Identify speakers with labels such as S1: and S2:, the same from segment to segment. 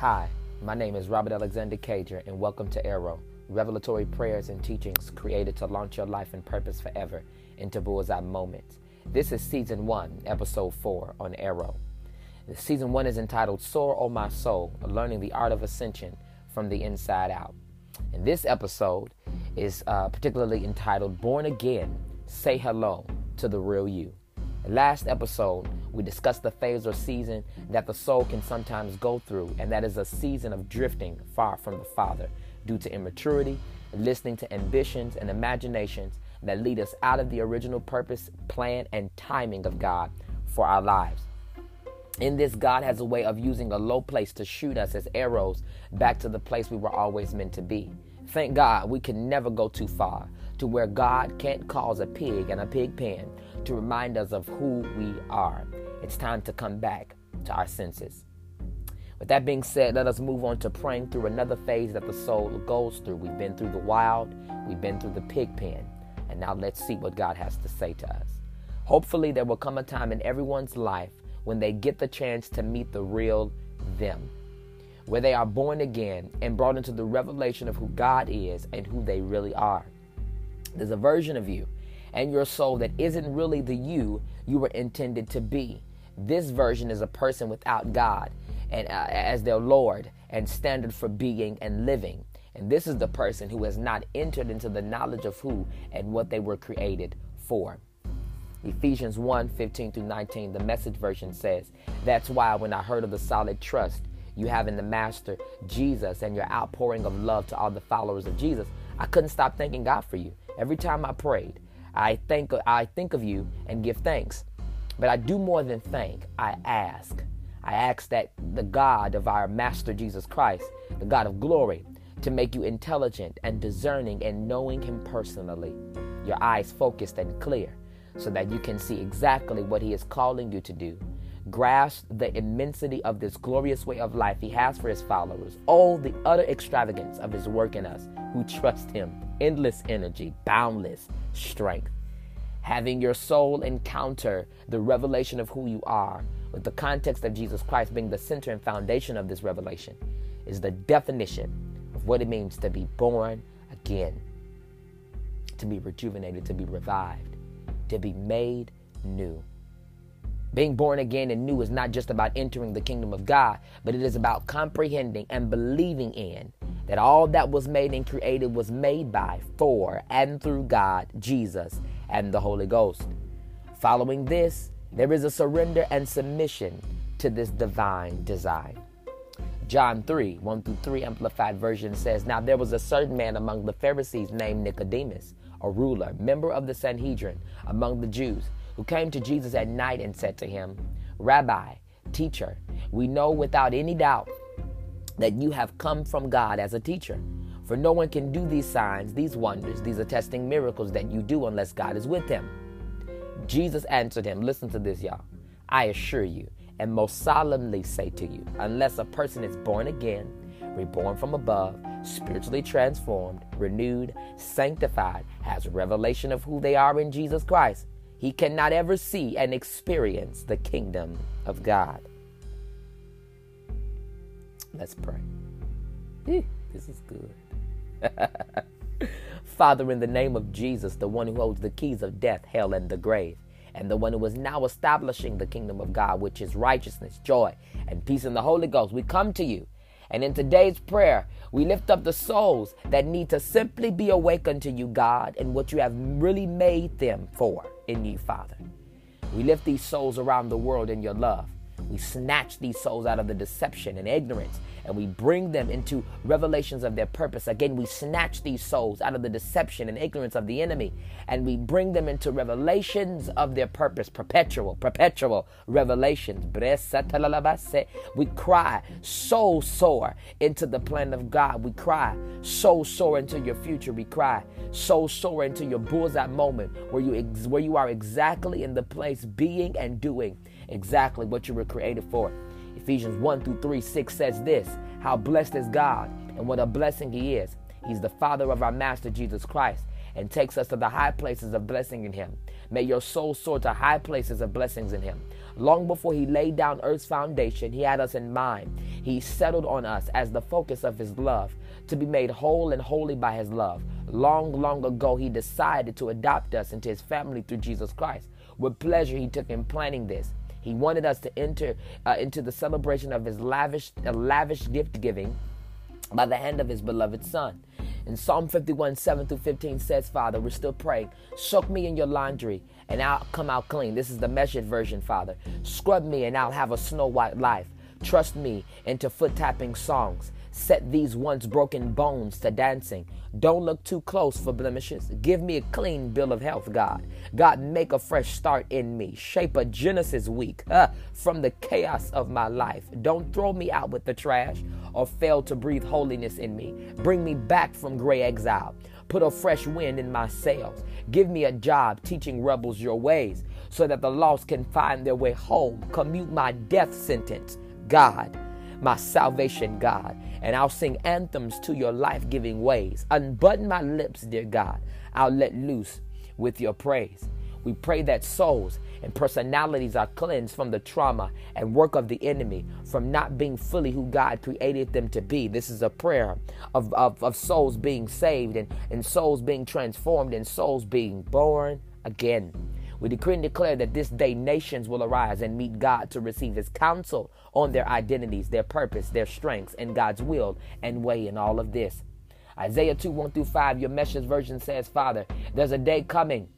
S1: Hi, my name is Robert Alexander Cager, and welcome to Arrow, revelatory prayers and teachings created to launch your life and purpose forever into bullseye moments. This is season one, episode four on Arrow. Season one is entitled Soar, O My Soul, Learning the Art of Ascension from the Inside Out. And this episode is uh, particularly entitled Born Again, Say Hello to the Real You. Last episode, we discussed the phase or season that the soul can sometimes go through, and that is a season of drifting far from the Father due to immaturity, listening to ambitions and imaginations that lead us out of the original purpose, plan, and timing of God for our lives. In this, God has a way of using a low place to shoot us as arrows back to the place we were always meant to be. Thank God we can never go too far to where God can't cause a pig and a pig pen to remind us of who we are. It's time to come back to our senses. With that being said, let us move on to praying through another phase that the soul goes through. We've been through the wild, we've been through the pig pen, and now let's see what God has to say to us. Hopefully, there will come a time in everyone's life when they get the chance to meet the real them, where they are born again and brought into the revelation of who God is and who they really are. There's a version of you and your soul that isn't really the you you were intended to be. This version is a person without God and uh, as their Lord and standard for being and living. And this is the person who has not entered into the knowledge of who and what they were created for. Ephesians 1 15 through 19, the message version says, That's why when I heard of the solid trust you have in the Master Jesus and your outpouring of love to all the followers of Jesus, I couldn't stop thanking God for you. Every time I prayed, I think I think of you and give thanks. But I do more than thank. I ask. I ask that the God of our Master Jesus Christ, the God of glory, to make you intelligent and discerning and knowing him personally. Your eyes focused and clear so that you can see exactly what he is calling you to do. Grasp the immensity of this glorious way of life he has for his followers. Oh, the utter extravagance of his work in us who trust him. Endless energy, boundless strength. Having your soul encounter the revelation of who you are, with the context of Jesus Christ being the center and foundation of this revelation, is the definition of what it means to be born again, to be rejuvenated, to be revived, to be made new. Being born again and new is not just about entering the kingdom of God, but it is about comprehending and believing in that all that was made and created was made by, for, and through God, Jesus, and the Holy Ghost. Following this, there is a surrender and submission to this divine design. John 3 1 through 3 Amplified Version says, Now there was a certain man among the Pharisees named Nicodemus, a ruler, member of the Sanhedrin among the Jews, who came to Jesus at night and said to him, Rabbi, teacher, we know without any doubt that you have come from God as a teacher. For no one can do these signs, these wonders, these attesting miracles that you do unless God is with him. Jesus answered him, Listen to this, y'all. I assure you, and most solemnly say to you, unless a person is born again, reborn from above, spiritually transformed, renewed, sanctified, has revelation of who they are in Jesus Christ, he cannot ever see and experience the kingdom of God. Let's pray. this is good. Father, in the name of Jesus, the one who holds the keys of death, hell, and the grave, and the one who is now establishing the kingdom of God, which is righteousness, joy, and peace in the Holy Ghost, we come to you. And in today's prayer, we lift up the souls that need to simply be awakened to you, God, and what you have really made them for in you, Father. We lift these souls around the world in your love. We snatch these souls out of the deception and ignorance and we bring them into revelations of their purpose. Again, we snatch these souls out of the deception and ignorance of the enemy and we bring them into revelations of their purpose, perpetual, perpetual revelations. We cry, soul soar into the plan of God. We cry, soul soar into your future. We cry, soul soar into your bullseye moment where you, ex- where you are exactly in the place being and doing exactly what you were created for. Ephesians 1 through 3 6 says this How blessed is God, and what a blessing He is. He's the Father of our Master Jesus Christ and takes us to the high places of blessing in Him. May your soul soar to high places of blessings in Him. Long before He laid down earth's foundation, He had us in mind. He settled on us as the focus of His love, to be made whole and holy by His love. Long, long ago, He decided to adopt us into His family through Jesus Christ. With pleasure, He took in planning this. He wanted us to enter uh, into the celebration of His lavish, uh, lavish gift giving by the hand of His beloved Son. In Psalm 51, 7 through 15 says, Father, we're still praying. Soak me in your laundry and I'll come out clean. This is the Message version, Father. Scrub me and I'll have a snow white life. Trust me into foot tapping songs. Set these once broken bones to dancing. Don't look too close for blemishes. Give me a clean bill of health, God. God, make a fresh start in me. Shape a Genesis week uh, from the chaos of my life. Don't throw me out with the trash or fail to breathe holiness in me. Bring me back from gray exile. Put a fresh wind in my sails. Give me a job teaching rebels your ways so that the lost can find their way home. Commute my death sentence, God, my salvation, God. And I'll sing anthems to your life giving ways. Unbutton my lips, dear God. I'll let loose with your praise. We pray that souls and personalities are cleansed from the trauma and work of the enemy, from not being fully who God created them to be. This is a prayer of, of, of souls being saved and, and souls being transformed and souls being born again. We decree and declare that this day nations will arise and meet God to receive his counsel on their identities, their purpose, their strengths, and God's will and way in all of this. Isaiah 2 1 through 5, your message version says, Father, there's a day coming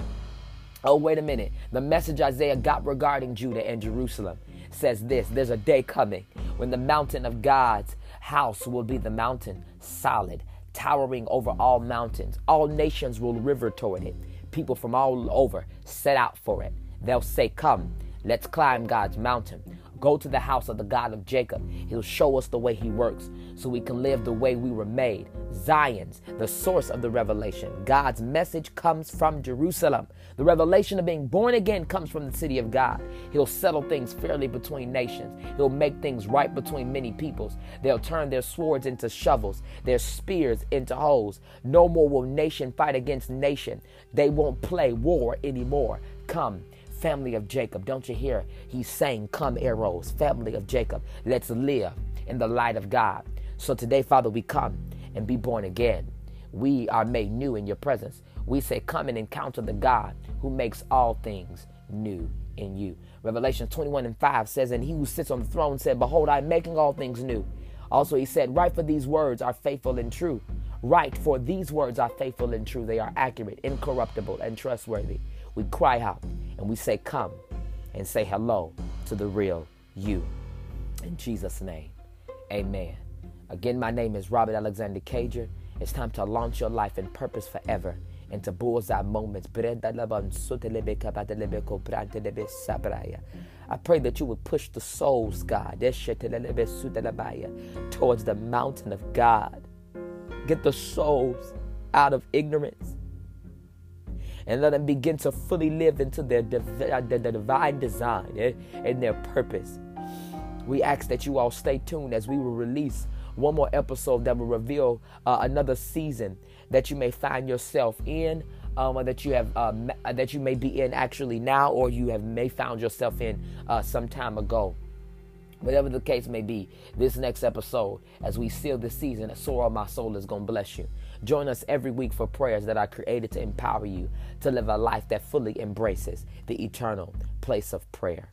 S1: Oh, wait a minute. The message Isaiah got regarding Judah and Jerusalem says this There's a day coming when the mountain of God's house will be the mountain solid, towering over all mountains. All nations will river toward it. People from all over set out for it. They'll say, Come, let's climb God's mountain. Go to the house of the God of Jacob. He'll show us the way he works so we can live the way we were made. Zion's the source of the revelation. God's message comes from Jerusalem. The revelation of being born again comes from the city of God. He'll settle things fairly between nations. He'll make things right between many peoples. They'll turn their swords into shovels, their spears into hoes. No more will nation fight against nation. They won't play war anymore. Come, family of Jacob. Don't you hear? He's saying, Come, arrows, family of Jacob. Let's live in the light of God. So today, Father, we come and be born again. We are made new in your presence. We say, Come and encounter the God who makes all things new in you. Revelation 21 and 5 says, And he who sits on the throne said, Behold, I am making all things new. Also, he said, Write for these words are faithful and true. Write for these words are faithful and true. They are accurate, incorruptible, and trustworthy. We cry out and we say, Come and say hello to the real you. In Jesus' name, amen. Again, my name is Robert Alexander Cager. It's time to launch your life in purpose forever into bullseye moments. I pray that you would push the souls, God, towards the mountain of God. Get the souls out of ignorance and let them begin to fully live into their, div- uh, their divine design eh, and their purpose. We ask that you all stay tuned as we will release one more episode that will reveal uh, another season that you may find yourself in, um, that you have uh, that you may be in actually now, or you have may found yourself in uh, some time ago. Whatever the case may be, this next episode, as we seal this season, a Soar My Soul is to bless you. Join us every week for prayers that are created to empower you to live a life that fully embraces the eternal place of prayer.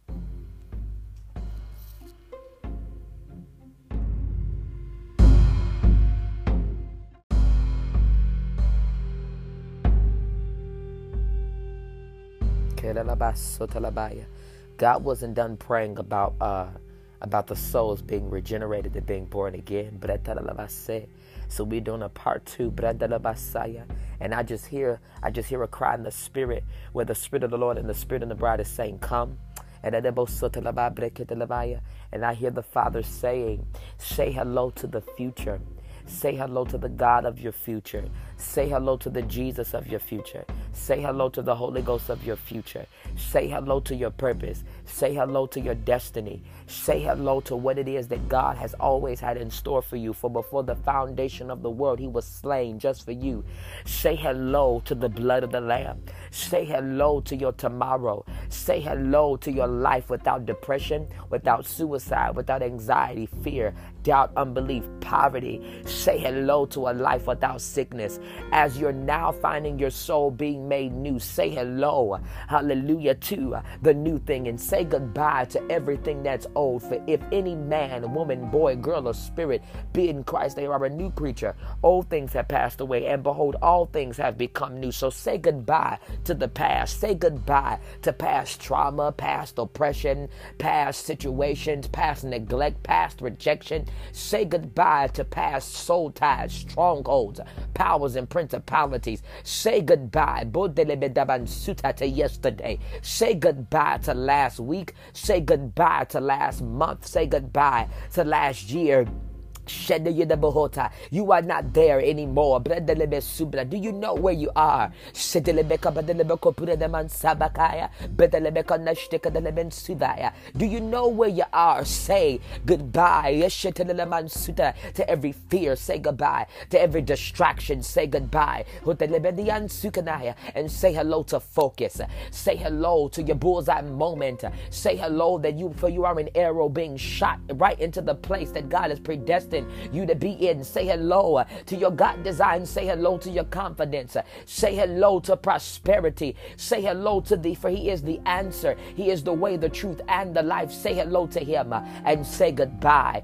S1: God wasn't done praying about uh, about the souls being regenerated and being born again. So we're doing a part two, and I just hear I just hear a cry in the spirit where the spirit of the Lord and the spirit of the bride is saying, Come. And I hear the Father saying, Say hello to the future. Say hello to the God of your future. Say hello to the Jesus of your future. Say hello to the Holy Ghost of your future. Say hello to your purpose. Say hello to your destiny. Say hello to what it is that God has always had in store for you. For before the foundation of the world, He was slain just for you. Say hello to the blood of the Lamb. Say hello to your tomorrow. Say hello to your life without depression, without suicide, without anxiety, fear, doubt, unbelief, poverty. Say hello to a life without sickness. As you're now finding your soul being made new, say hello, hallelujah, to the new thing and say goodbye to everything that's old. For if any man, woman, boy, girl, or spirit be in Christ, they are a new creature. Old things have passed away, and behold, all things have become new. So say goodbye to the past. Say goodbye to past trauma, past oppression, past situations, past neglect, past rejection. Say goodbye to past soul ties, strongholds, powers, and principalities. Say goodbye yesterday. Say goodbye to last week. Say goodbye to last month. Say goodbye to last year. You are not there anymore. Do you know where you are? Do you know where you are? Say goodbye to every fear. Say goodbye to every distraction. Say goodbye. And say hello to focus. Say hello to your bullseye moment. Say hello that you, for you are an arrow being shot right into the place that God has predestined you to be in. Say hello uh, to your God design. Say hello to your confidence. Uh, say hello to prosperity. Say hello to thee, for He is the answer. He is the way, the truth, and the life. Say hello to Him uh, and say goodbye.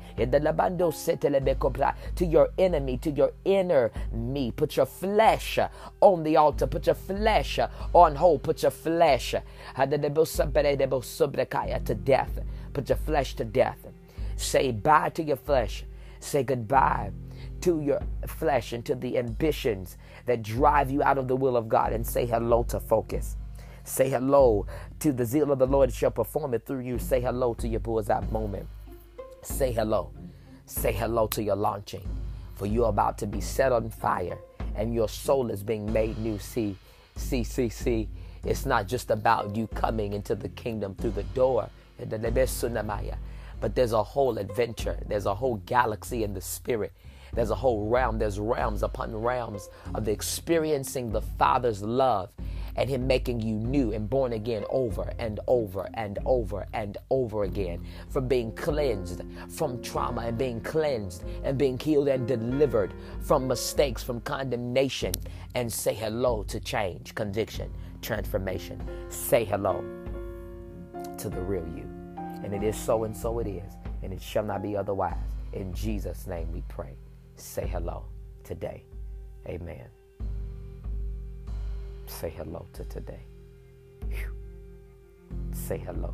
S1: To your enemy, to your inner me. Put your flesh on the altar. Put your flesh on hold. Put your flesh to death. Put your flesh to death. Say bye to your flesh. Say goodbye to your flesh and to the ambitions that drive you out of the will of God and say hello to focus. Say hello to the zeal of the Lord that shall perform it through you. Say hello to your bullseye moment. Say hello. Say hello to your launching. For you're about to be set on fire and your soul is being made new. See, see, see, see. It's not just about you coming into the kingdom through the door but there's a whole adventure, there's a whole galaxy in the spirit. There's a whole realm, there's realms upon realms of experiencing the Father's love and Him making you new and born again over and over and over and over again. From being cleansed from trauma and being cleansed and being healed and delivered from mistakes, from condemnation, and say hello to change, conviction, transformation. Say hello to the real you. And it is so, and so it is. And it shall not be otherwise. In Jesus' name we pray. Say hello today. Amen. Say hello to today. Whew. Say hello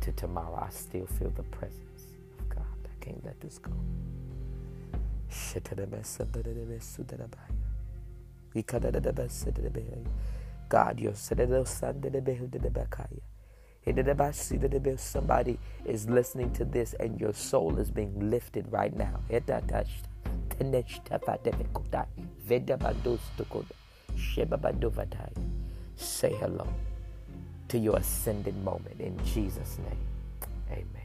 S1: to tomorrow. I still feel the presence of God. I can't let this go. God, you're Somebody is listening to this and your soul is being lifted right now. Say hello to your ascended moment in Jesus' name. Amen.